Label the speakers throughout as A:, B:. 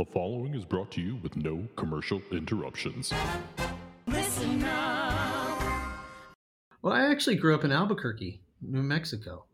A: The following is brought to you with no commercial interruptions.
B: Listen up.
C: Well, I actually grew up in Albuquerque, New Mexico.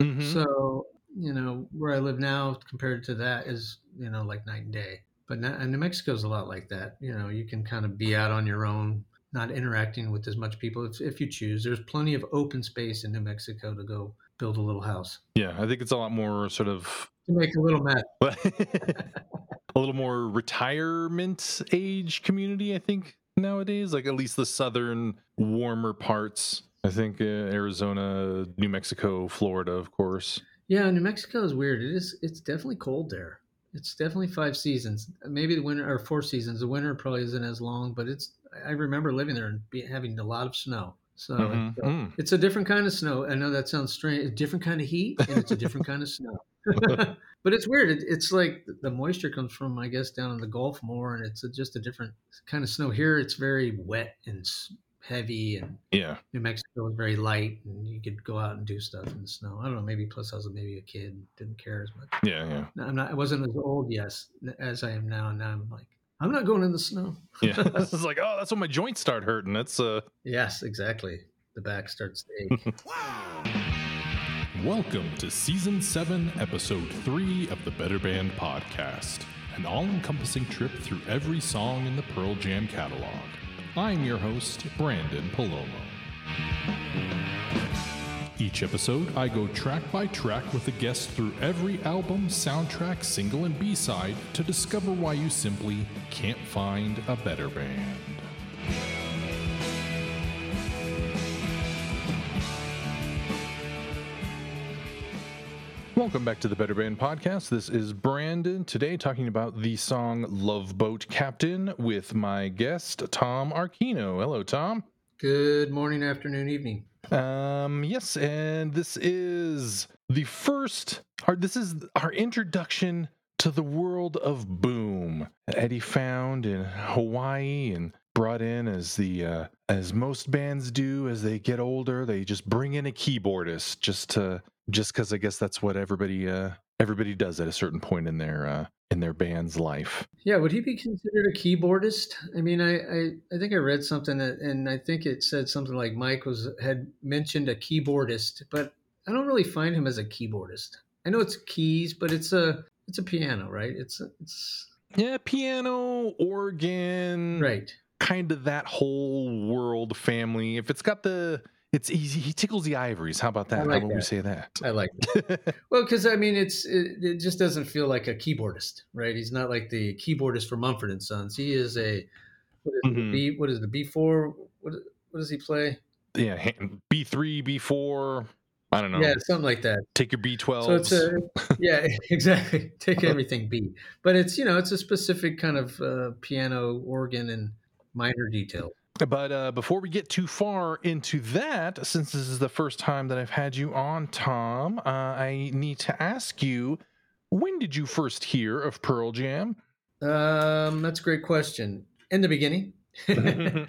A: Mm-hmm.
C: So, you know, where I live now compared to that is, you know, like night and day. But now, and New Mexico is a lot like that. You know, you can kind of be out on your own, not interacting with as much people if, if you choose. There's plenty of open space in New Mexico to go build a little house.
A: yeah, I think it's a lot more sort of
C: To make a little mess.
A: a little more retirement age community. I think nowadays, like at least the southern warmer parts. I think uh, Arizona, New Mexico, Florida, of course.
C: Yeah, New Mexico is weird. It is. It's definitely cold there. It's definitely five seasons. Maybe the winter or four seasons. The winter probably isn't as long, but it's. I remember living there and be, having a lot of snow. So
A: Mhm.
C: it's,
A: Mm.
C: it's a different kind of snow. I know that sounds strange. A different kind of heat and it's a different kind of snow. but it's weird. It, it's like the moisture comes from, I guess, down in the Gulf more, and it's a, just a different kind of snow. Here, it's very wet and heavy, and
A: Yeah,
C: New Mexico is very light, and you could go out and do stuff in the snow. I don't know. Maybe plus I was maybe a kid, didn't care as much.
A: yeah, yeah,
C: No, I'm not. I wasn't as old, yes, as I am now. And now I'm like, I'm not going in the snow.
A: yeah. it's like, oh, that's when my joints start hurting. That's uh.
C: Yes, exactly. The back starts to ache.
A: Welcome to Season 7, Episode 3 of the Better Band Podcast, an all encompassing trip through every song in the Pearl Jam catalog. I'm your host, Branden Palomo. Each episode, I go track by track with a guest through every album, soundtrack, single, and B side to discover why you simply can't find a better band. Welcome back to the Better Band Podcast. This is Branden today talking about the song Love Boat Captain with my guest, Tom Archino. Hello, Tom.
C: Good morning, afternoon, evening.
A: Um, yes, and this is the first, our, this is our introduction to the world of boom. That Eddie found in Hawaii and brought in as the uh, as most bands do as they get older. They just bring in a keyboardist just to just because I guess that's what everybody uh, everybody does at a certain point in their uh, in their band's life.
C: Yeah, would he be considered a keyboardist? I mean, I, I, I think I read something that, and I think it said something like Mike was had mentioned a keyboardist, but I don't really find him as a keyboardist. I know it's keys, but it's a it's a piano, right? It's it's
A: Yeah, piano, organ,
C: right.
A: Kind of that whole world family. If it's got the, it's easy. He tickles the ivories. How about that?
C: I like
A: How about we say that?
C: I like it. Well, because I mean, it's it, it just doesn't feel like a keyboardist, right? He's not like the keyboardist for Mumford and Sons. He is a what is
A: Mhm.
C: the B? What is the B four? What what does he play?
A: yeah, B three, B four. I don't know.
C: Yeah, something like that.
A: Take your B twelve.
C: So it's a yeah, exactly. Take everything B, but it's you know it's a specific kind of uh, piano, organ, and minor detail.
A: But uh, before we get too far into that, since this is the first time that I've had you on, Tom, uh, I need to ask you: When did you first hear of Pearl Jam?
C: Um, that's a great question. In the beginning.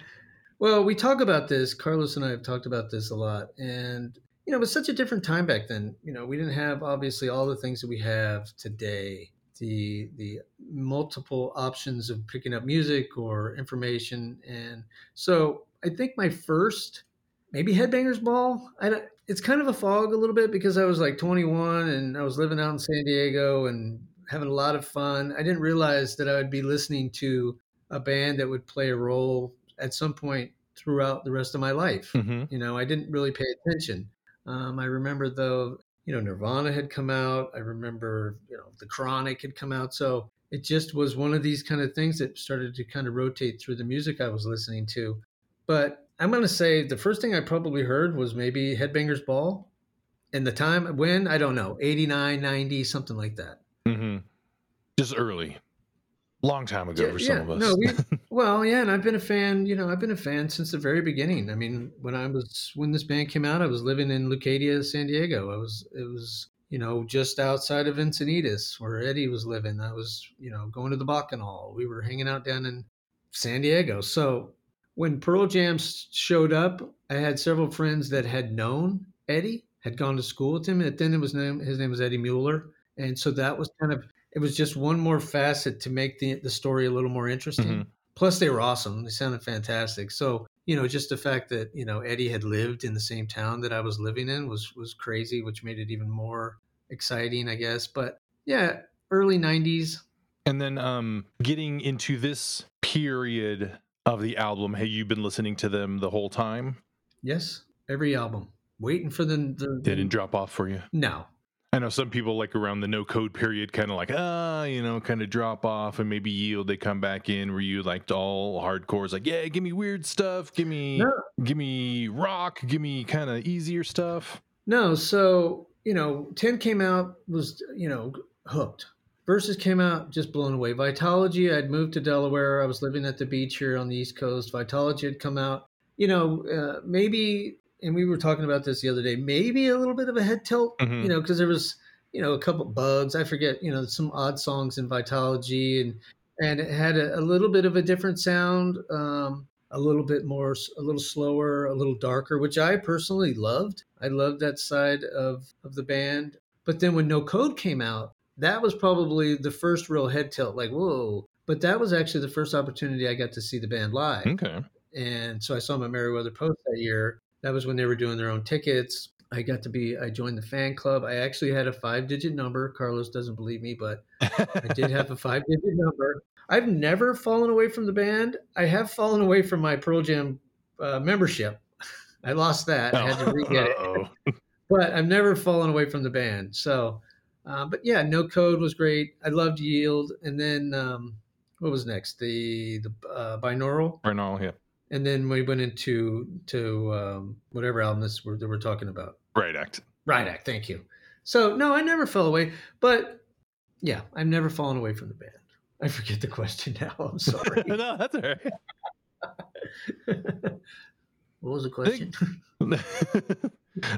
C: Well, we talk about this. Carlos and I have talked about this a lot, and you know, it was such a different time back then. You know, we didn't have obviously all the things that we have today. The the multiple options of picking up music or information, and so I think my first maybe Headbangers Ball. I don't, it's kind of a fog a little bit because I was like 21 and I was living out in San Diego and having a lot of fun. I didn't realize that I would be listening to a band that would play a role at some point throughout the rest of my life.
A: Mhm.
C: You know, I didn't really pay attention. Um, I remember though, you know, Nirvana had come out. I remember, you know, The Chronic had come out. So it just was one of these kind of things that started to kind of rotate through the music I was listening to. But I'm going to say the first thing I probably heard was maybe Headbangers Ball. And the time when, I don't know, 89, 90, something like that.
A: Mm-hmm. Just early, long time ago
C: Yeah,
A: for some
C: yeah.
A: of us.
C: No, we- Well, yeah, and I've been a fan. You know, I've been a fan since the very beginning. I mean, when I was when this band came out, I was living in Leucadia, San Diego. I was it was you know just outside of Encinitas, where Eddie was living. I was you know going to the Bacchanal. We were hanging out down in San Diego. So when Pearl Jam showed up, I had several friends that had known Eddie, had gone to school with him, and then it was name his name was Eddie Mueller, and so that was kind of it was just one more facet to make the the story a little more interesting.
A: Mhm.
C: Plus, they were awesome. They sounded fantastic. So you know, just the fact that you know Eddie had lived in the same town that I was living in was was crazy, which made it even more exciting, I guess. But yeah, early '90s.
A: And then um getting into this period of the album, have you been listening to them the whole time?
C: Yes, every album. Waiting for the, the
A: They didn't drop off for you?
C: no.
A: I know some people like around the no code period kind of like, ah, you know, kind of drop off and maybe yield. They come back in where you like all hardcore is like, yeah, give me weird stuff, give me
C: No.
A: give me rock, give me kind of easier stuff.
C: No, so you know, ten came out was you know hooked. Versus came out just blown away. Vitalogy, I'd moved to Delaware. I was living at the beach here on the East Coast. Vitalogy had come out. You know, uh, maybe, and we were talking about this the other day. Maybe a little bit of a head tilt.
A: Mhm.
C: You know, because there was you know a couple bugs. I forget. You know, some odd songs in Vitalogy, and and it had a, a little bit of a different sound. Um, a little bit more, a little slower, a little darker, which I personally loved. I loved that side of, of the band. But then when No Code came out, that was probably the first real head tilt, like, whoa. But that was actually the first opportunity I got to see the band live.
A: Okay.
C: And so I saw them at Merriweather Post that year. That was when they were doing their own tickets. I got to be, I joined the fan club. I actually had a five digit number. Carlos doesn't believe me, but I did have a five digit number. I've never fallen away from the band. I have fallen away from my Pearl Jam uh, membership. I lost that. I had to re-get it.
A: Uh-oh.
C: But I've never fallen away from the band. So, uh, but yeah, No Code was great. I loved Yield, and then um, what was next? The the uh, binaural,
A: now, yeah.
C: And then we went into to um, whatever album this we're, that we're talking about.
A: Riot Act.
C: Riot Act. Thank you. So no, I never fell away, but yeah, I've never fallen away from the band. I forget the question now. I'm sorry.
A: no, that's all right.
C: what was the question?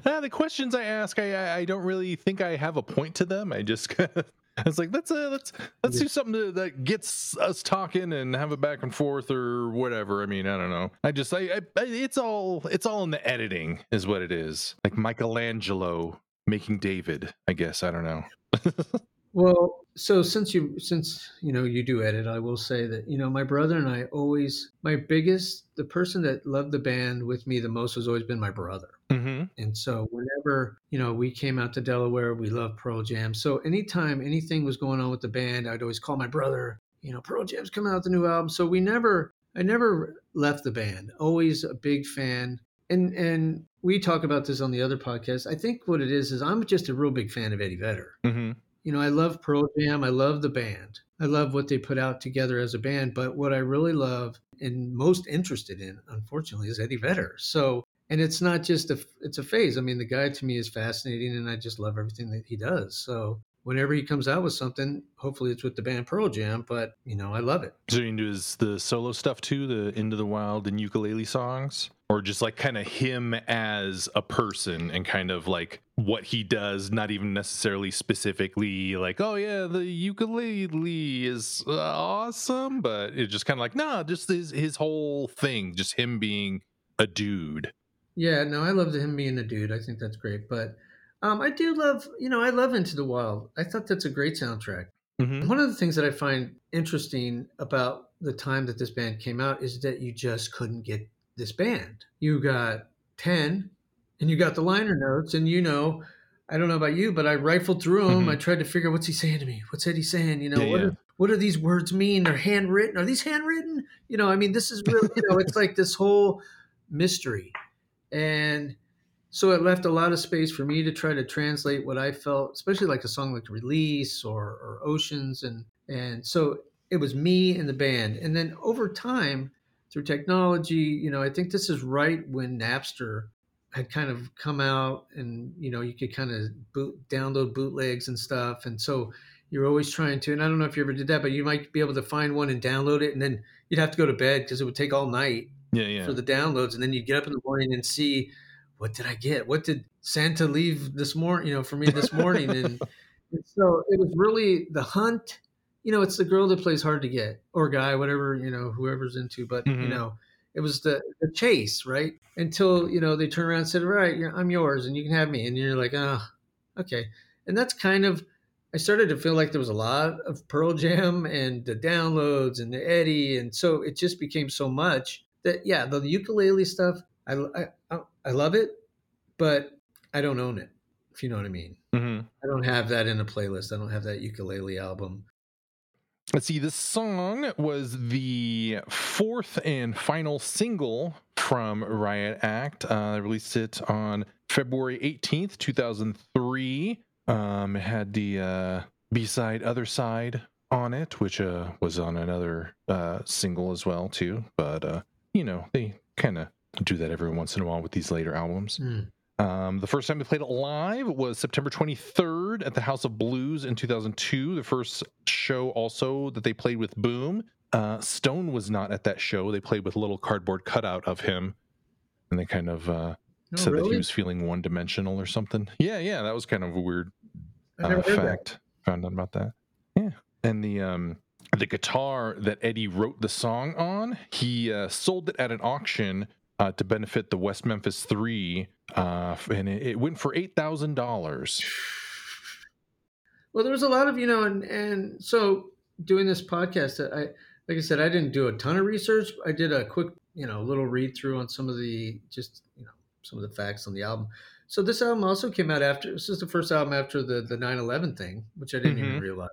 A: Ah, the questions I ask, I, I I don't really think I have a point to them. I just kind of, I was like, let's uh, let's let's do something to, that gets us talking and have a back and forth or whatever. I mean, I don't know. I just I, I I- it's all it's all in the editing is what it is. Like Michelangelo making David. I guess I don't know.
C: Well, so since you since you know you do edit, I will say that you know my brother and I always my biggest the person that loved the band with me the most has always been my brother.
A: Mm-hmm.
C: And so whenever, you know, we came out to Delaware, we loved Pearl Jam. So anytime anything was going on with the band, I'd always call my brother, you know, Pearl Jam's coming out with the new album. So we never I never left the band. Always a big fan. And and we talk about this on the other podcast. I think what it is is I'm just a real big fan of Eddie Vedder.
A: Mm-hmm.
C: You know, I love Pearl Jam. I love the band. I love what they put out together as a band. But what I really love and most interested in, unfortunately, is Eddie Vedder. So, and it's not just a, it's a phase. I mean, the guy to me is fascinating, and I just love everything that he does. So, whenever he comes out with something, hopefully it's with the band Pearl Jam. But you know, I love it.
A: So you into his the solo stuff too, the Into the Wild and ukulele songs, or just like kind of him as a person and kind of like what he does, not even necessarily specifically like, oh yeah, the ukulele is uh, awesome, but it's just kind of like, nah, just his his whole thing, just him being a dude.
C: Yeah, no, I love him being a dude. I think that's great. But um, I do love, you know, I love Into the Wild. I thought that's a great soundtrack.
A: Mm-hmm.
C: One of the things that I find interesting about the time that this band came out is that you just couldn't get this band. You got 10 and you got the liner notes, and you know, I don't know about you, but I rifled through them.
A: Mhm.
C: I tried to figure out what's he saying to me? What's Eddie saying? You know,
A: Yeah,
C: what,
A: yeah.
C: Are, what do these words mean? They're handwritten. Are these handwritten? You know, I mean, this is really, you know, it's like this whole mystery. And so it left a lot of space for me to try to translate what I felt, especially like a song like Release or, or Oceans. And, and so it was me and the band. And then over time, through technology, you know, I think this is right when Napster had kind of come out and, you know, you could kind of boot, download bootlegs and stuff. And so you're always trying to, and I don't know if you ever did that, but you might be able to find one and download it. And then you'd have to go to bed because it would take all night
A: Yeah, yeah.
C: for the downloads, and then you'd get up in the morning and see what did I get? What did Santa leave this morning? You know, for me this morning, and, and so it was really the hunt. You know, it's the girl that plays hard to get, or guy, whatever you know, whoever's into. But you
A: Mhm.
C: know, it was the the chase, right? Until you know they turn around and said, "All right, I'm yours, and you can have me," and you're like, "Ah, okay." And that's kind of, I started to feel like there was a lot of Pearl Jam and the downloads and the Eddie, and so it just became so much that yeah, the ukulele stuff, I I, I love it, but I don't own it. If you know what I mean.
A: hmm
C: I don't have that in a playlist. I don't have that ukulele album.
A: Let's see. This song was the fourth and final single from Riot Act. Uh, they released it on February 18th, 2003. Um, it had the uh, B side Other Side on it, which uh, was on another uh, single as well, too. But, uh, you know, they kind of do that every once in a while with these later albums.
C: Mm.
A: Um, the first time they played it live was September 23rd at the House of Blues in 2002. The first show also that they played with Boom. Uh, Stone was not at that show. They played with a little cardboard cutout of him, and they kind of uh,
C: Oh,
A: said that he was feeling one dimensional or something. Yeah, yeah, that was kind of a weird uh,
C: that.
A: fact. Found out about that. Yeah, and the um, the guitar that Eddie wrote the song on, he uh, sold it at an auction uh, to benefit the West Memphis Three, uh, and it, it went for eight thousand dollars.
C: Well, there was a lot of you know, and and so doing this podcast, I like I said, I didn't do a ton of research. I did a quick, you know, little read through on some of the just you know some of the facts on the album. So this album also came out after. This is the first album after the the 9/11 thing, which I didn't even
A: Mhm.
C: realize.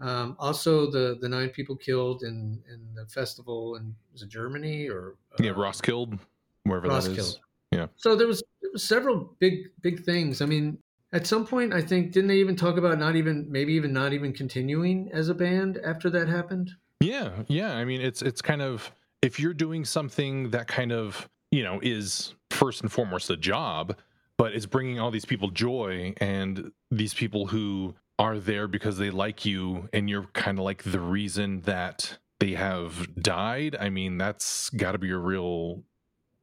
C: Um, also, the the nine people killed in in the festival in was it Germany or
A: Yeah,
C: uh,
A: Roskilde wherever that is. Yeah.
C: So there was, there was several big big things. I mean, at some point, I think didn't they even talk about not even maybe even not even continuing as a band after that happened?
A: Yeah, yeah. I mean, it's it's kind of if you're doing something that kind of you know is first and foremost a job, but it's bringing all these people joy and these people who are there because they like you, and you're kind of like the reason that they have died. I mean, that's got to be a real.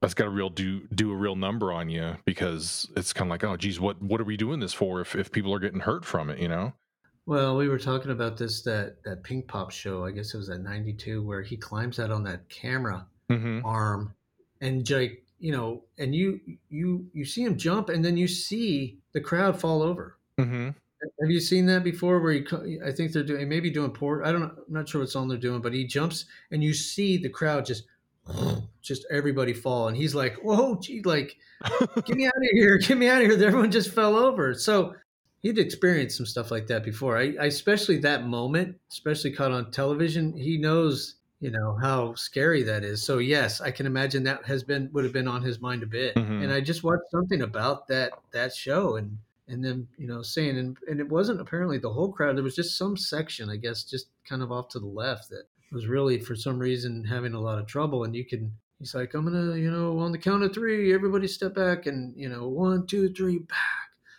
A: That's got to real do do a real number on you because it's kind of like, oh, geez, what what are we doing this for? If if people are getting hurt from it, you know?
C: Well, we were talking about this that that Pinkpop show. I guess it was at '92 where he climbs out on that camera
A: Mm-hmm.
C: arm, and like you know, and you you you see him jump, and then you see the crowd fall over.
A: Mm-hmm.
C: Have you seen that before? Where he, co- I think they're doing maybe doing Porch. I don't know. I'm not sure what song they're doing, but he jumps and you see the crowd just, just everybody fall, and he's like, "Whoa, gee, like, get me out of here, get me out of here!" Everyone just fell over. So he'd experienced some stuff like that before. I, I especially that moment, especially caught on television. He knows, you know, how scary that is. So yes, I can imagine that has been would have been on his mind a bit.
A: Mhm.
C: And I just watched something about that that show and and then you know saying and, and it wasn't apparently the whole crowd there was just some section i guess just kind of off to the left that was really for some reason having a lot of trouble and you can he's like i'm gonna you know on the count of three everybody step back and you know one two three back.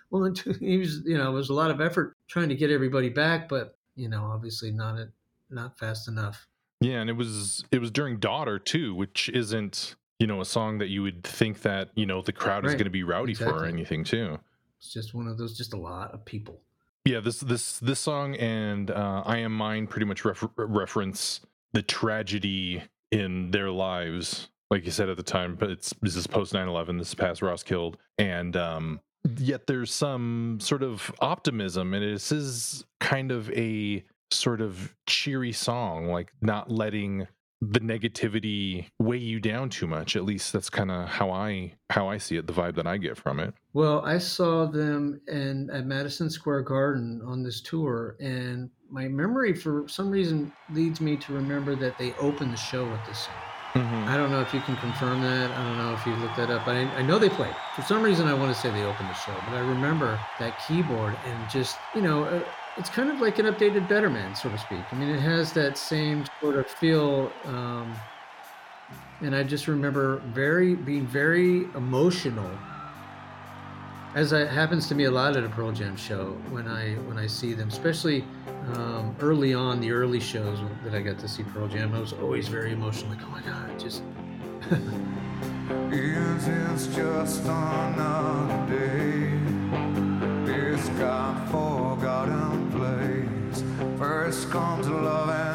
C: One two he was you know it was a lot of effort trying to get everybody back but you know obviously not it not fast enough.
A: Yeah, and it was it was during Daughter too, which isn't you know a song that you would think that you know the crowd is going to be rowdy for or anything too.
C: it's just one of those just a lot of people.
A: Yeah, this this this song and uh, I Am Mine pretty much refer- reference the tragedy in their lives, like you said at the time. But it's this is post 9-11, this is past Roskilde, and um, yet there's some sort of optimism, and this is kind of a sort of cheery song, like not letting the negativity weigh you down too much. At least that's kind of how I how I see it, the vibe that I get from it.
C: Well, I saw them in at Madison Square Garden on this tour, and my memory, for some reason, leads me to remember that they opened the show with this song.
A: Mm-hmm.
C: I don't know if you can confirm that. I don't know if you looked that up, but I, I know they played. For some reason, I want to say they opened the show, but I remember that keyboard and just you know, uh, it's kind of like an updated Better Man, so to speak. I mean, it has that same sort of feel. Um, and I just remember very being very emotional as it happens to me a lot at a Pearl Jam show when I when I see them, especially um, early on the early shows that I got to see Pearl Jam. I was always very emotional, like oh my god, just
D: Is this just another day? This God forgotten place. First comes love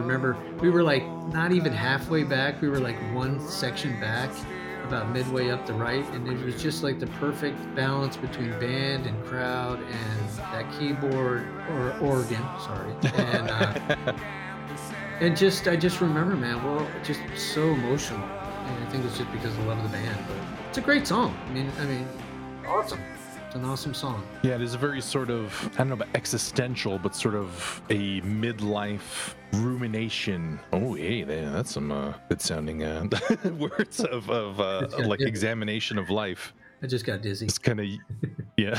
C: remember we were like not even halfway back. We were like one section back, about midway up the right, and it was just like the perfect balance between band and crowd and that keyboard or organ, sorry, and uh, and just I just remember, man, well, just so emotional, and I think it's just because I love of the band, but it's a great song. I mean, I mean, awesome. It's an awesome song.
A: Yeah, it is a very sort of I don't know about existential, but sort of a midlife rumination. Oh, hey, that's some uh, good sounding uh, words of of uh, like examination of life.
C: I just got dizzy.
A: It's kind of yeah.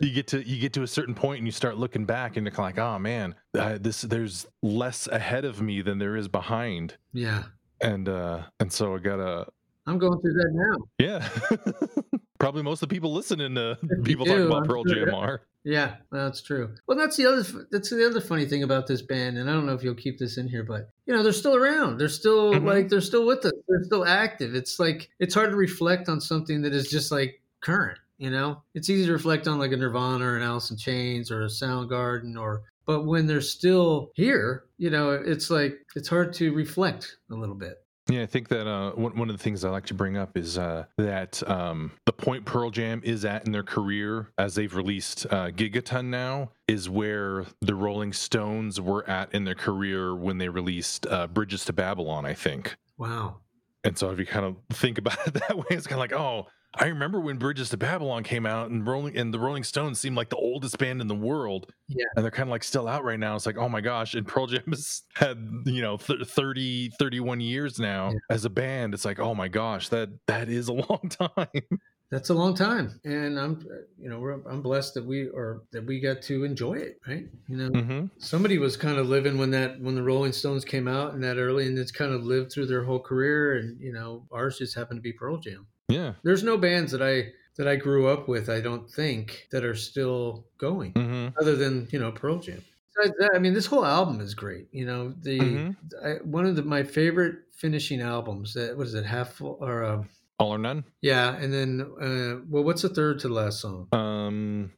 A: you get to you get to a certain point and you start looking back and you're like, oh man, uh, this there's less ahead of me than there is behind,
C: Yeah,
A: and uh and so I gotta
C: I'm going through that now.
A: yeah. Probably most of the people listening to people
C: do,
A: talking about
C: I'm
A: Pearl
C: sure.
A: Jam are.
C: Yeah, that's true. Well, that's the other that's the other funny thing about this band, and I don't know if you'll keep this in here, but you know they're still around. They're still
A: Mhm.
C: like they're still with us. They're still active. It's like it's hard to reflect on something that is just like current. You know, it's easy to reflect on like a Nirvana or an Alice in Chains or a Soundgarden or. But when they're still here, you know, it's like it's hard to reflect a little bit.
A: Yeah, I think that uh, one, one of the things I like to bring up is uh, that um, the point Pearl Jam is at in their career, as they've released uh, Gigaton now, is where the Rolling Stones were at in their career when they released uh, Bridges to Babylon, I think.
C: Wow.
A: And so if you kind of think about it that way, it's kind of like, oh, I remember when Bridges to Babylon came out and Rolling and the Rolling Stones seemed like the oldest band in the world.
C: Yeah.
A: And they're kind of like still out right now. It's like, oh my gosh. And Pearl Jam has had, you know, th- 30, 31 years now
C: Yeah.
A: as a band. It's like, oh my gosh, that that is a long time.
C: That's a long time, and I'm, you know, we're, I'm blessed that we or that we got to enjoy it, right? You know,
A: mm-hmm.
C: somebody was kind of living when that when the Rolling Stones came out and that early, and it's kind of lived through their whole career, and you know, ours just happened to be Pearl Jam.
A: Yeah.
C: There's no bands that I that I grew up with, I don't think, that are still going,
A: Mm-hmm.
C: other than you know Pearl Jam. Besides that, I mean, this whole album is great. You know, the
A: Mhm.
C: I, one of the, my favorite finishing albums. That what is it? Half full or uh,
A: All or none.
C: yeah, and then uh, well, what's the third to the last song?
A: Um,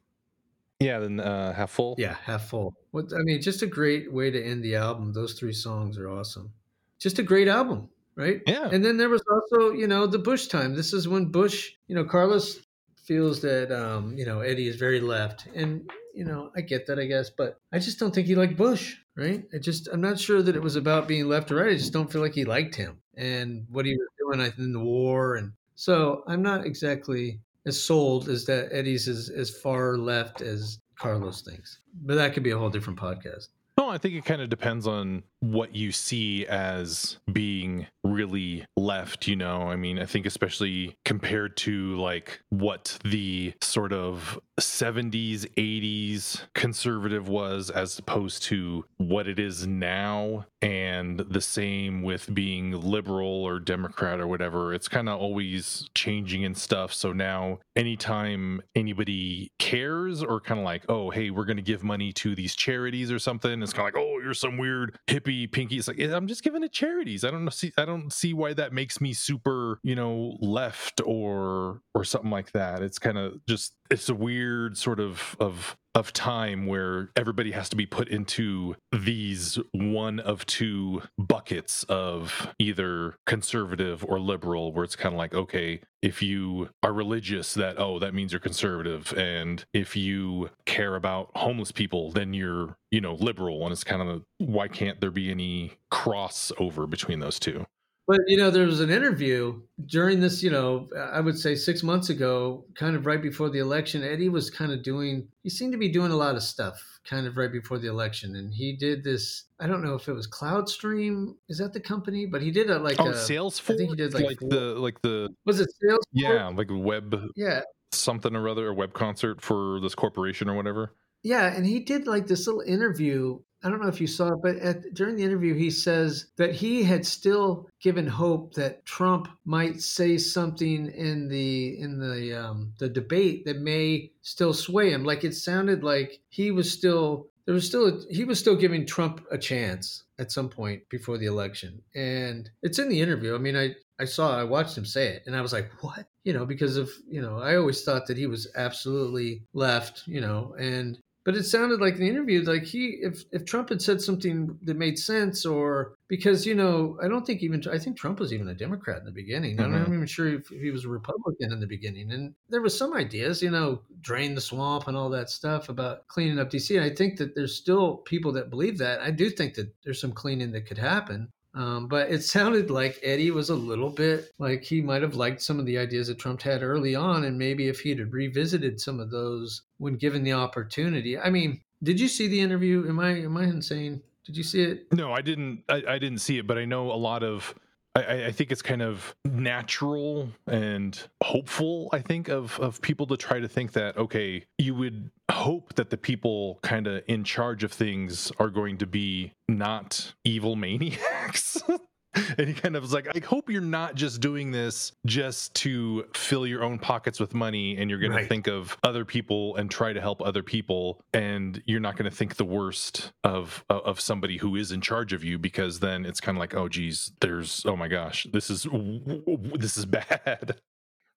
A: yeah. Then uh, half full.
C: Yeah, half full. What I mean, just a great way to end the album. Those three songs are awesome. Just a great album, right?
A: Yeah.
C: And then there was also, you know, the Bush time. This is when Bush, you know, Carlos feels that, um, you know, Eddie is very left, and you know, I get that, I guess, but I just don't think he liked Bush, right? I just, I'm not sure that it was about being left or right. I just don't feel like he liked him and what he was doing in the war, and so I'm not exactly as sold as that Eddie's as, as far left as Carlos thinks. But that could be a whole different podcast.
A: No, I think it kind of depends on what you see as being really left, you know. I mean, I think especially compared to like what the sort of 70s, 80s conservative was as opposed to what it is now and the same with being liberal or democrat or whatever. It's kind of always changing and stuff. So now anytime anybody cares or kind of like, "Oh, hey, we're going to give money to these charities or something." It's kind of like, "Oh, you're some weird hippie pinky." It's like, eh, "I'm just giving it charities." I don't see I don't see why that makes me super, you know, left or or something like that. It's kind of just it's a weird sort of of of time where everybody has to be put into these one of two buckets of either conservative or liberal where it's kind of like okay if you are religious that oh that means you're conservative. And if you care about homeless people then you're you know liberal. And it's kind of why can't there be any crossover between those two
C: But you know, there was an interview during this. You know, I would say six months ago, kind of right before the election. Eddie was kind of doing. He seemed to be doing a lot of stuff, kind of right before the election, and he did this. I don't know if it was CloudStream. Is that the company? But he did a like
A: oh
C: a.
A: salesforce
C: I think he did, like, four-
A: the like the
C: Was it sales?
A: yeah like web
C: Yeah.
A: something or other a web concert for this corporation or whatever
C: Yeah, and he did like this little interview. I don't know if you saw it, but at, during the interview, he says that he had still given hope that Trump might say something in the in the um, the debate that may still sway him. Like it sounded like he was still there was still a, he was still giving Trump a chance at some point before the election, and it's in the interview. I mean, I I saw I watched him say it, and I was like, what? You know, because of you know, I always thought that he was absolutely left. You know, and But it sounded like in the interview, like he, if if Trump had said something that made sense, or because you know, I don't think even I think Trump was even a Democrat in the beginning. I'm not
A: Mhm.
C: even sure if he was a Republican in the beginning, and there was some ideas, you know, drain the swamp and all that stuff about cleaning up DC. And I think that there's still people that believe that. I do think that there's some cleaning that could happen. Um, but it sounded like Eddie was a little bit like he might have liked some of the ideas that Trump had early on, and maybe if he'd revisited some of those when given the opportunity. I mean, did you see the interview? Am I am I insane? Did you see it?
A: No, I didn't. I, I didn't see it, but I know a lot of. I- I, think it's kind of natural and hopeful. I think of of people to try to think that okay, you would hope that the people kind of in charge of things are going to be not evil maniacs. And he kind of was like, I hope you're not just doing this just to fill your own pockets with money and you're going
C: Right.
A: to think of other people and try to help other people. And you're not going to think the worst of, of somebody who is in charge of you because then it's kind of like, oh, geez, there's, oh my gosh, this is, this is bad.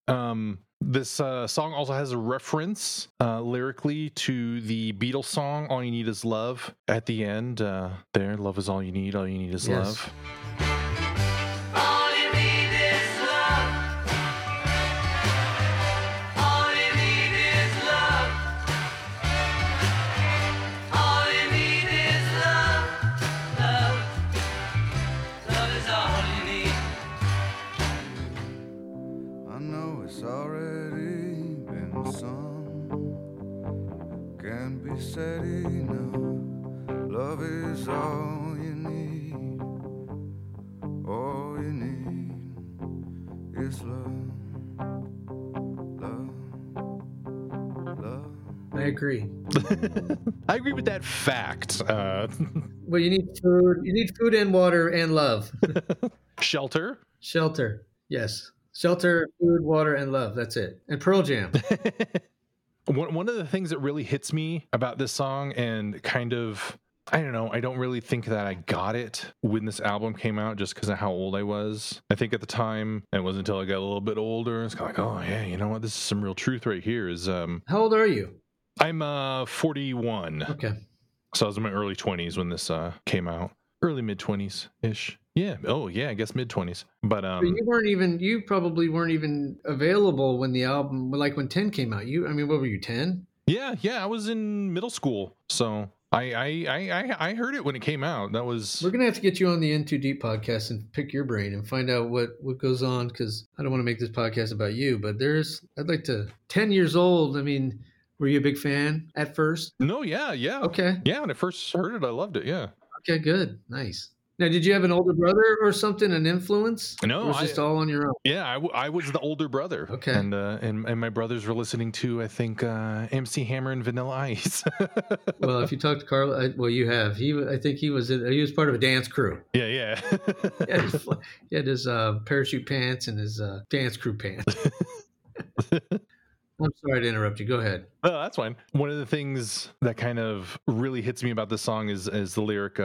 A: Um, this uh, song also has a reference uh, lyrically to the Beatles song "All You Need Is Love." At the end, uh, there, "Love is all you need. All you need is
C: Yes.
A: love."
B: All you need. All you need is love. Love. Love.
D: I
C: agree.
A: I agree with that fact. Uh,
C: Well, you need food. You need food and water and love,
A: shelter.
C: shelter. Yes, shelter, food, water, and love. That's it. And Pearl Jam.
A: one, one of the things that really hits me about this song and kind of I don't know, I don't really think that I got it when this album came out just because of how old I was. I think at the time, it wasn't until I got a little bit older, it's kind of like, oh yeah, you know what? This is some real truth right here. Is um
C: How old are you?
A: I'm uh 41.
C: Okay.
A: So I was in my early 20s when this uh came out. Early mid 20s ish. Yeah. Oh yeah, I guess mid 20s. But
C: But
A: um
C: you weren't even. You probably weren't even available when the album, like when Ten came out. You, I mean, what were you? Ten?
A: yeah, yeah, I was in middle school. So I I I I, heard it when it came out. That was
C: We're gonna have to get you on the In Too Deep podcast and pick your brain and find out what what goes on because I don't want to make this podcast about you, but there's. I'd like to. Ten years old. I mean, were you a big fan at first?
A: No, yeah, yeah.
C: Okay.
A: Yeah, when I first heard it, I loved it. Yeah.
C: Okay. Good. Nice. Now, did you have an older brother or something, an influence?
A: No,
C: or was
A: I-
C: just all on your own?
A: Yeah, I, w- I was the older brother.
C: Okay.
A: And uh, and and my brothers were listening to I think uh, MC Hammer and Vanilla Ice.
C: Well, if you talk to Carl, I, well, you have. He, I think he was. He was part of a dance crew.
A: yeah, yeah.
C: He had his, he had his uh, parachute pants and his uh, dance crew pants. I'm sorry to interrupt you. Go ahead.
A: Oh, that's fine. One of the things that kind of really hits me about this song is is the lyric.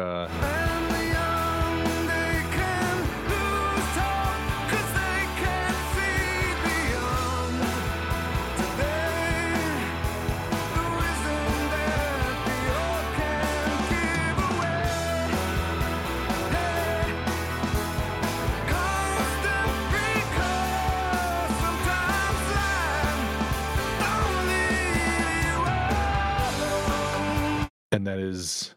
A: Is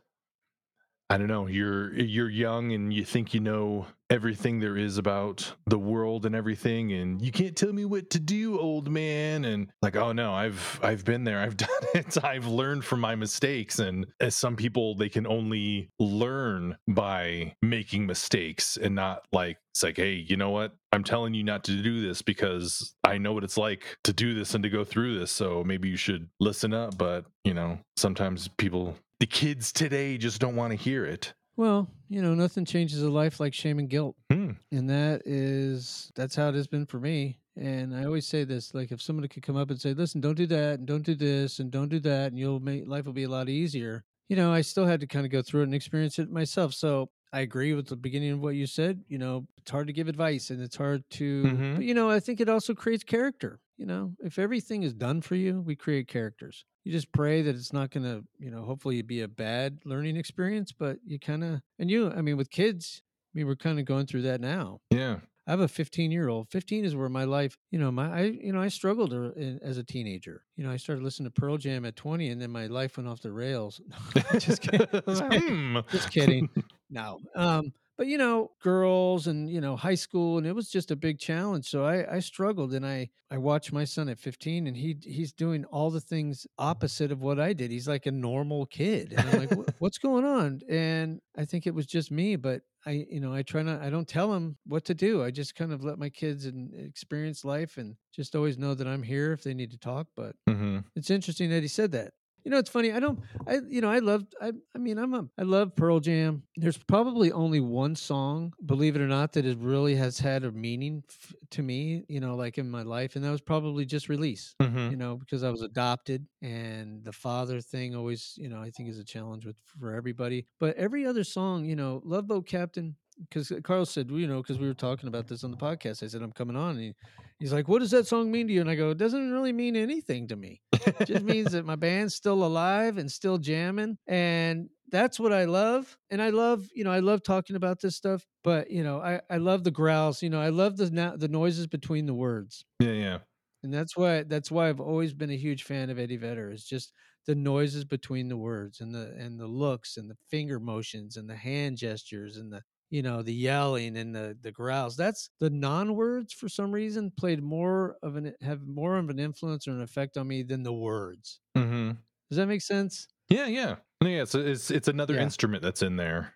A: i don't know you're you're young and you think you know everything there is about the world and everything and you can't tell me what to do old man and like oh no i've i've been there i've done it i've learned from my mistakes and as some people they can only learn by making mistakes and not like it's like hey you know what? I'm telling you not to do this because i know what it's like to do this and to go through this so maybe you should listen up but you know sometimes people the kids today just don't want to hear it
E: Well, you know, nothing changes a life like shame and guilt.
A: Hmm.
E: And that is that's how it has been for me. And I always say this, like if somebody could come up and say, "Listen, don't do that and don't do this and don't do that and you'll make life will be a lot easier." You know, I still had to kind of go through it and experience it myself. So, I agree with the beginning of what you said, you know, it's hard to give advice and it's hard to
A: Mhm.
E: but you know, I think it also creates character.
C: You know, if everything is done for you, we create characters. You just pray that it's not going to, you know, hopefully be a bad learning experience, but you kind of, and you, I mean, with kids, I mean, we're kind of going through that now.
A: Yeah.
C: I have a 15 year old. 15 is where my life, you know, my I, you know, I struggled uh, as a teenager. You know, I started listening to Pearl Jam at 20, and then my life went off the rails. just kidding. Just kidding.
A: Hmm.
C: Just kidding. no. Um, but you know, girls and you know, high school, and it was just a big challenge. So I, I struggled, and I, I watched my son at 15, and he, he's doing all the things opposite of what I did. He's like a normal kid, and I'm like, what's going on? And I think it was just me, but I, you know, I try not, I don't tell them what to do. I just kind of let my kids and experience life, and just always know that I'm here if they need to talk. But
A: Mhm.
C: it's interesting that he said that. You know, it's funny. I don't. I you know I love. I I mean I'm a. I love Pearl Jam. There's probably only one song, believe it or not, that it really has had a meaning f- to me. You know, like in my life, and that was probably just release.
A: Mhm.
C: You know, because I was adopted, and the father thing always, you know, I think is a challenge with for everybody. But every other song, you know, Love Boat Captain. Because uh, Carl said, you know, because we were talking about this on the podcast. I said, I'm coming on. And he, he's like, What does that song mean to you? And I go, It doesn't really mean anything to me it just means that my band's still alive and still jamming and that's what i love and i love you know i love talking about this stuff but you know i, I love the growls you know i love the the noises between the words
A: Yeah, yeah.
C: and that's why that's why i've always been a huge fan of eddie vedder is just the noises between the words and the and the looks and the finger motions and the hand gestures and the you know the yelling and the the growls that's the non-words for some reason played more of an have more of an influence or an effect on me than the words
A: mm-hmm.
C: does that make sense
A: Yeah, yeah. Yeah, it's it's, it's another
C: Yeah.
A: instrument that's in there.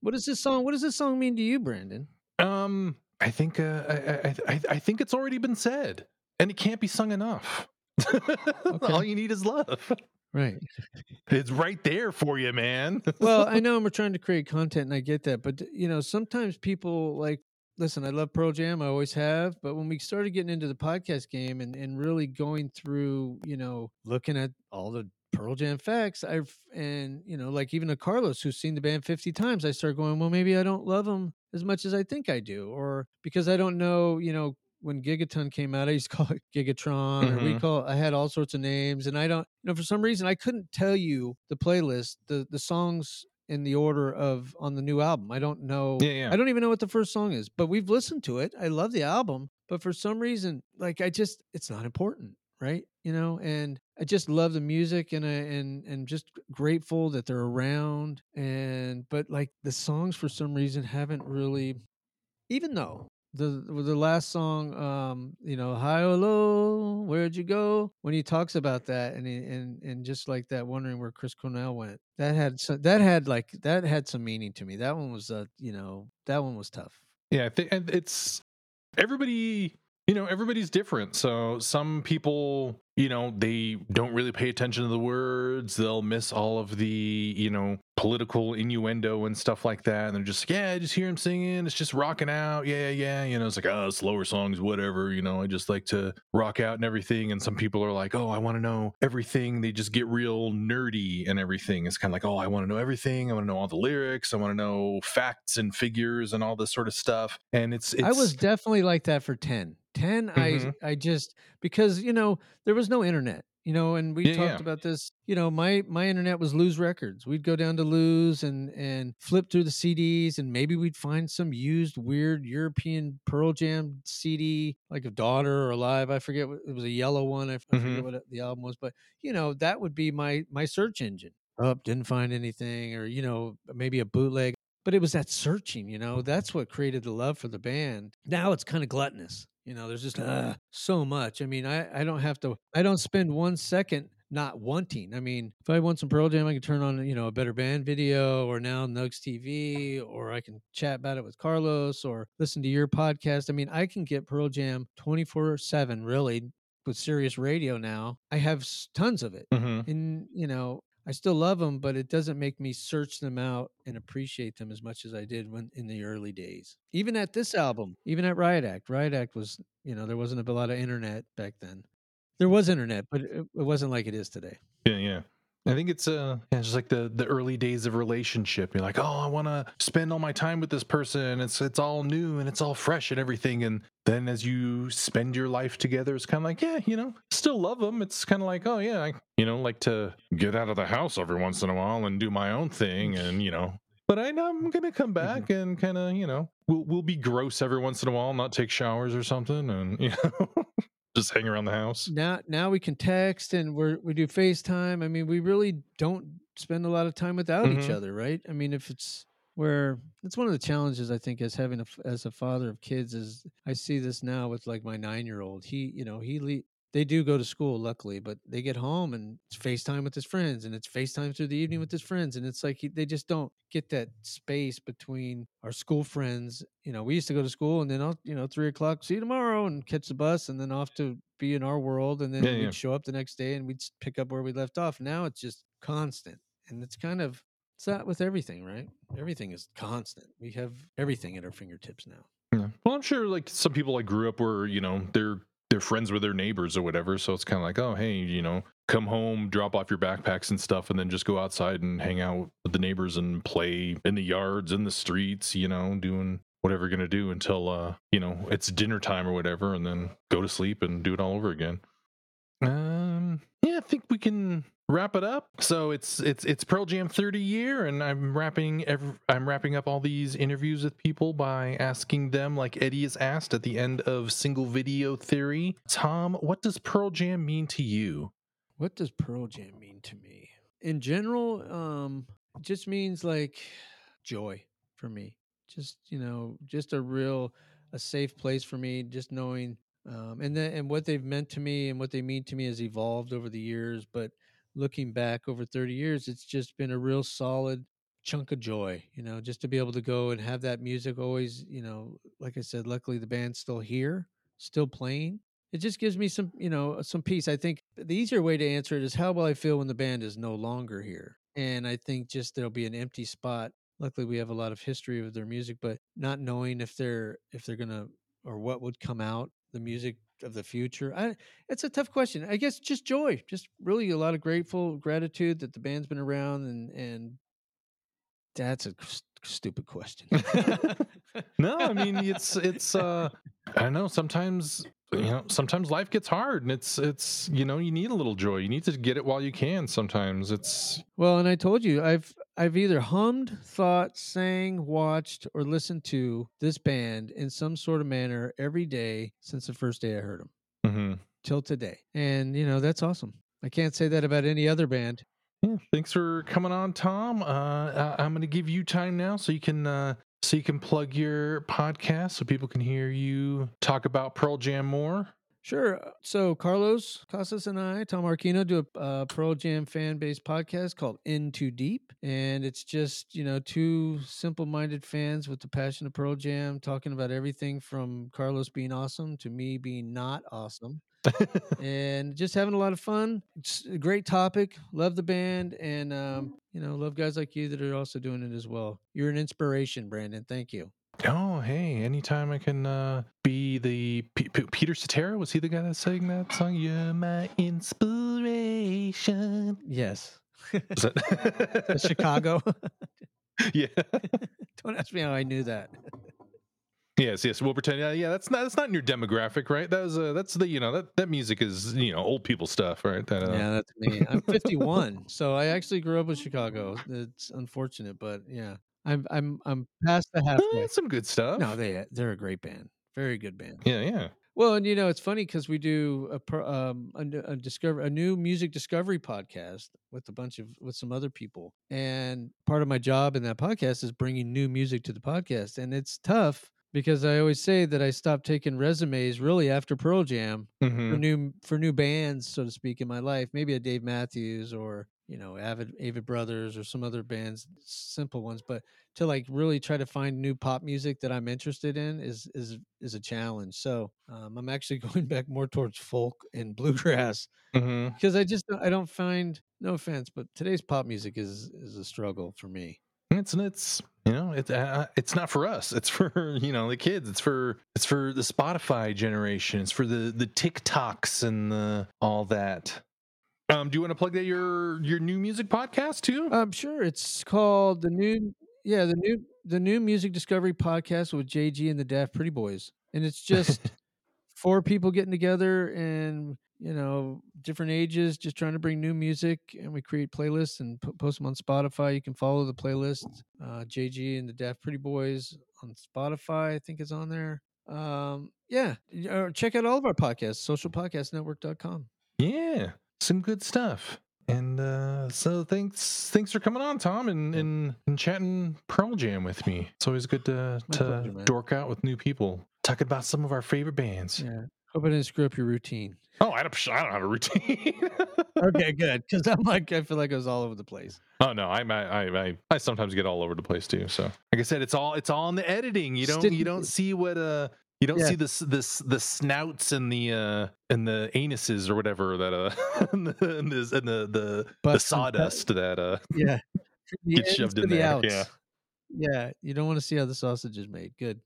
C: what does this song what does this song mean to you branden
A: Um, I think uh, I, I I I think it's already been said, and it can't be sung enough. All you need is love.
C: Right
A: It's right there for you, man.
C: well i know we're trying to create content and i get that but you know sometimes people like listen i love pearl jam i always have but when we started getting into the podcast game and, and really going through you know looking at all the pearl jam facts i've and you know like even a carlos who's seen the band 50 times i start going well maybe i don't love them as much as i think i do or because i don't know you know when Gigaton came out, I used to call it Gigatron, or we
A: Mhm.
C: call I had all sorts of names, and I don't, you know, for some reason I couldn't tell you the playlist, the the songs in the order of on the new album. I don't know.
A: Yeah, yeah.
C: I don't even know what the first song is, but we've listened to it. I love the album, but for some reason, like I just, it's not important, right? You know, and I just love the music, and I and and just grateful that they're around, and but like the songs for some reason haven't really even though the the last song um you know high or low where'd you go when he talks about that and he, and and just like that wondering where chris cornell went that had so, that had like that had some meaning to me that one was uh you know that one was tough
A: Yeah, and it's everybody. You know, everybody's different. So some people, you know, they don't really pay attention to the words. They'll miss all of the, you know, political innuendo and stuff like that. And they're just, like, yeah, I just hear him singing. It's just rocking out. Yeah, yeah, yeah. You know, it's like, oh, slower songs, whatever. You know, I just like to rock out and everything. And some people are like, oh, I want to know everything. They just get real nerdy and everything. It's kind of like, oh, I want to know everything. I want to know all the lyrics. I want to know facts and figures and all this sort of stuff. And it's, it's
C: i was definitely like that for 10 10
A: Mhm.
C: i i just because you know there was no internet you know and we
A: Yeah,
C: talked
A: yeah.
C: about this you know my my internet was Lou's records. We'd go down to Lou's and and flip through the cds and maybe we'd find some used weird european pearl jam cd like a daughter or alive i forget what it was a yellow one i, forget mm-hmm. what the album was but you know that would be my my search engine. Up didn't find anything or you know maybe a bootleg but it was that searching you know that's what created the love for the band. Now it's kind of gluttonous you know there's just uh, so much i mean i i don't have to i don't spend one second not wanting i mean if i want some pearl jam i can turn on you know a better band video or now nugs tv or i can chat about it with carlos or listen to your podcast i mean i can get pearl jam 24 7 really with Sirius Radio now. I have tons of it.
A: Mhm.
C: And, you know, I still love them, but it doesn't make me search them out and appreciate them as much as I did when in the early days. Even at this album, even at Riot Act, Riot Act was, you know, there wasn't a lot of internet back then. There was internet, but it, it wasn't like it is today.
A: Yeah, yeah. I think it's uh yeah, just like the the early days of relationship. You're like, oh, I want to spend all my time with this person. It's it's all new and it's all fresh and everything. And then as you spend your life together, it's kind of like, yeah, you know, still love them. It's kind of like, oh yeah, I you know like to get out of the house every once in a while and do my own thing, and you know. But I know I'm gonna come back and kind of you know we'll we'll be gross every once in a while, not take showers or something, and you know just hang around the house.
C: now now we can text and we're we do FaceTime. I mean, we really don't spend a lot of time without each
A: Mhm.
C: other, right? I mean, if it's where it's one of the challenges I think as having a as a father of kids is I see this now with like my 9-year-old. He, you know, he le- they do go to school luckily, but they get home and it's FaceTime with his friends and it's FaceTime through the evening with his friends and it's like he, they just don't get that space between our school friends. You know, we used to go to school and then I'll, you know, three o'clock, see you tomorrow and catch the bus and then off to be in our world and then
A: Yeah,
C: we'd
A: yeah.
C: show up the next day and we'd pick up where we left off. Now it's just constant and it's kind of it's that with everything, right? Everything is constant. We have everything at our fingertips now.
A: Yeah. Well, I'm sure like some people like grew up where you know they're they're friends with their neighbors or whatever, so it's kind of like, oh, hey, you know, come home, drop off your backpacks and stuff, and then just go outside and hang out with the neighbors and play in the yards, in the streets, you know, doing whatever you're gonna do until uh, you know, it's dinner time or whatever, and then go to sleep and do it all over again. Um, yeah, I think we can wrap it up. So it's it's it's Pearl Jam 30 year, and I'm wrapping every, I'm wrapping up all these interviews with people by asking them, like Eddie is asked at the end of Single Video Theory. Tom, what does Pearl Jam mean to you?
C: What does Pearl Jam mean to me? In general, um, just means like joy for me. Just you know, just a real a safe place for me. Just knowing, um, and then and what they've meant to me and what they mean to me has evolved over the years. But looking back over thirty years, it's just been a real solid chunk of joy. You know, just to be able to go and have that music always. You know, like I said, luckily the band's still here, still playing it just gives me some you know some peace i think the easier way to answer it is how will i feel when the band is no longer here and i think just there'll be an empty spot luckily we have a lot of history with their music but not knowing if they're if they're gonna or what would come out the music of the future I, it's a tough question i guess just joy just really a lot of grateful gratitude that the band's been around and and that's a s- stupid question
A: no, I mean it's it's uh I know sometimes you know sometimes life gets hard and it's it's you know you need a little joy. You need to get it while you can sometimes. It's
C: Well, and I told you I've I've either hummed, thought, sang, watched, or listened to this band in some sort of manner every day since the first day I heard them
A: mhm.
C: till today. And you know, that's awesome. I can't say that about any other band.
A: Yeah, thanks for coming on, Tom. Uh, I- I'm going to give you time now so you can uh, so you can plug your podcast so people can hear you talk about Pearl Jam more.
C: Sure. uh, So Carlos Casas and I, Tom Archino, do a uh, Pearl Jam fan based podcast called In Too Deep, and it's just you know two simple minded fans with the passion of Pearl Jam talking about everything from Carlos being awesome to me being not awesome. and just having a lot of fun. It's a great topic. Love the band, and um, you know, love guys like you that are also doing it as well. You're an inspiration, Branden. Thank you.
A: Oh, hey, anytime I can uh, be the P- P- Peter Cetera, was he the guy that sang that song? You're my inspiration.
C: Yes,
A: that-
C: Chicago.
A: yeah.
C: Don't ask me how I knew that.
A: Yes, yes. We'll pretend. Yeah, yeah. That's not. That's not in your demographic, right? That was. Uh, that's the. You know that that music is. You know, old people stuff, right? That, uh,
C: Yeah, that's me. I'm 51, so I actually grew up in Chicago. It's unfortunate, but yeah, I'm I'm I'm past the
A: eh,
C: halfway.
A: some good stuff.
C: No, they they're a great band, very good band.
A: Yeah, yeah.
C: Well, and you know, it's funny because we do a, pro- um, a, a discover a new music discovery podcast with a bunch of with some other people, and part of my job in that podcast is bringing new music to the podcast, and it's tough because I always say that I stopped taking resumes really after Pearl Jam for
A: Mhm.
C: new for new bands, so to speak, in my life. Maybe a Dave Matthews or you know Avett Avett Brothers or some other bands, simple ones. But to like really try to find new pop music that I'm interested in is is is a challenge. So um, I'm actually going back more towards folk and bluegrass
A: Mhm.
C: because I just I don't find no offense, but today's pop music is is a struggle for me.
A: It's it's you know it's uh, it's not for us. It's for you know the kids. It's for it's for the Spotify generation. It's for the the TikToks and the all that.
F: Um, do you want to plug that your your new music podcast too?
C: I'm sure. It's called the new yeah, the new the new music discovery podcast with JG and the Daft Bretty Boys. And it's just four people getting together and you know different ages just trying to bring new music. And we create playlists and po- post them on spotify. You can follow the playlist uh, jg and the daft bretty boys on spotify i think is on there. Um, yeah. Uh, check out all of our podcasts socialpodcastnetwork.com
F: Yeah, some good stuff. And uh, so thanks thanks for coming on, Tom, and, and, and chatting Pearl Jam with me. It's always good to
C: My
F: to
C: pleasure,
F: dork out with new people, talking about some of our favorite bands.
C: yeah hope i didn't screw up your routine
F: Oh, I don't, I don't have a routine.
C: okay good because i'm like i feel like i was all over the place
F: oh no, I, I I I sometimes get all over the place too. So like I said, it's all it's all in the editing. You don't you don't see what uh you don't
C: Yeah.
F: see this this the snouts and the uh and the anuses or whatever that uh and the and the the, the,
C: Butts and
F: sawdust that uh
C: yeah From the
F: Get
C: ins
F: shoved in
C: the
F: there,
C: outs.
F: yeah.
C: yeah you don't want to see how the sausage is made good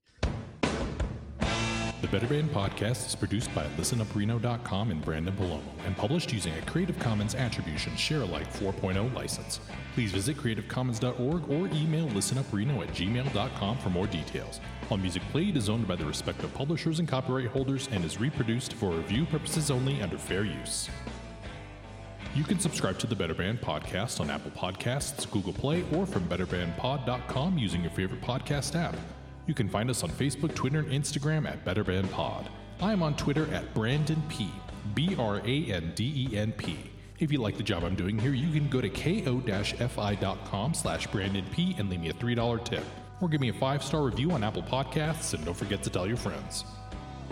A: The Better Band podcast is produced by listenupreno.com and Branden Palomo and published using a Creative Commons Attribution Share Alike 4.0 license. Please visit creativecommons.org or email listenupreno at gmail.com for more details. All music played is owned by the respective publishers and copyright holders and is reproduced for review purposes only under fair use. You can subscribe to the Better Band podcast on Apple Podcasts, Google Play, or from betterbandpod.com using your favorite podcast app. You can find us on Facebook, Twitter, and Instagram at Better Band Pod. I am on Twitter at Branden P. B R A N D E N P. If you like the job I'm doing here, you can go to ko-fi.com slash Branden P and leave me a $3 tip. Or give me a five-star review on Apple Podcasts and don't forget to tell your friends.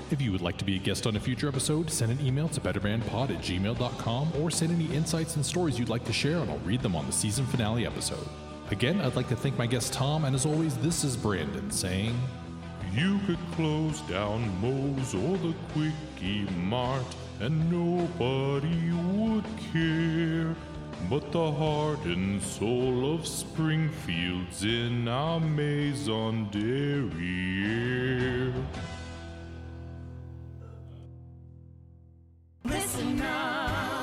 A: If you would like to be a guest on a future episode, send an email to betterbandpod at gmail.com or send any insights and stories you'd like to share, and I'll read them on the season finale episode. Again, I'd like to thank my guest Tom, and as always, this is Branden saying, You could close down Moe's or the Quickie Mart, and nobody would care. But the heart and soul of Springfield's in our Maison Listen up.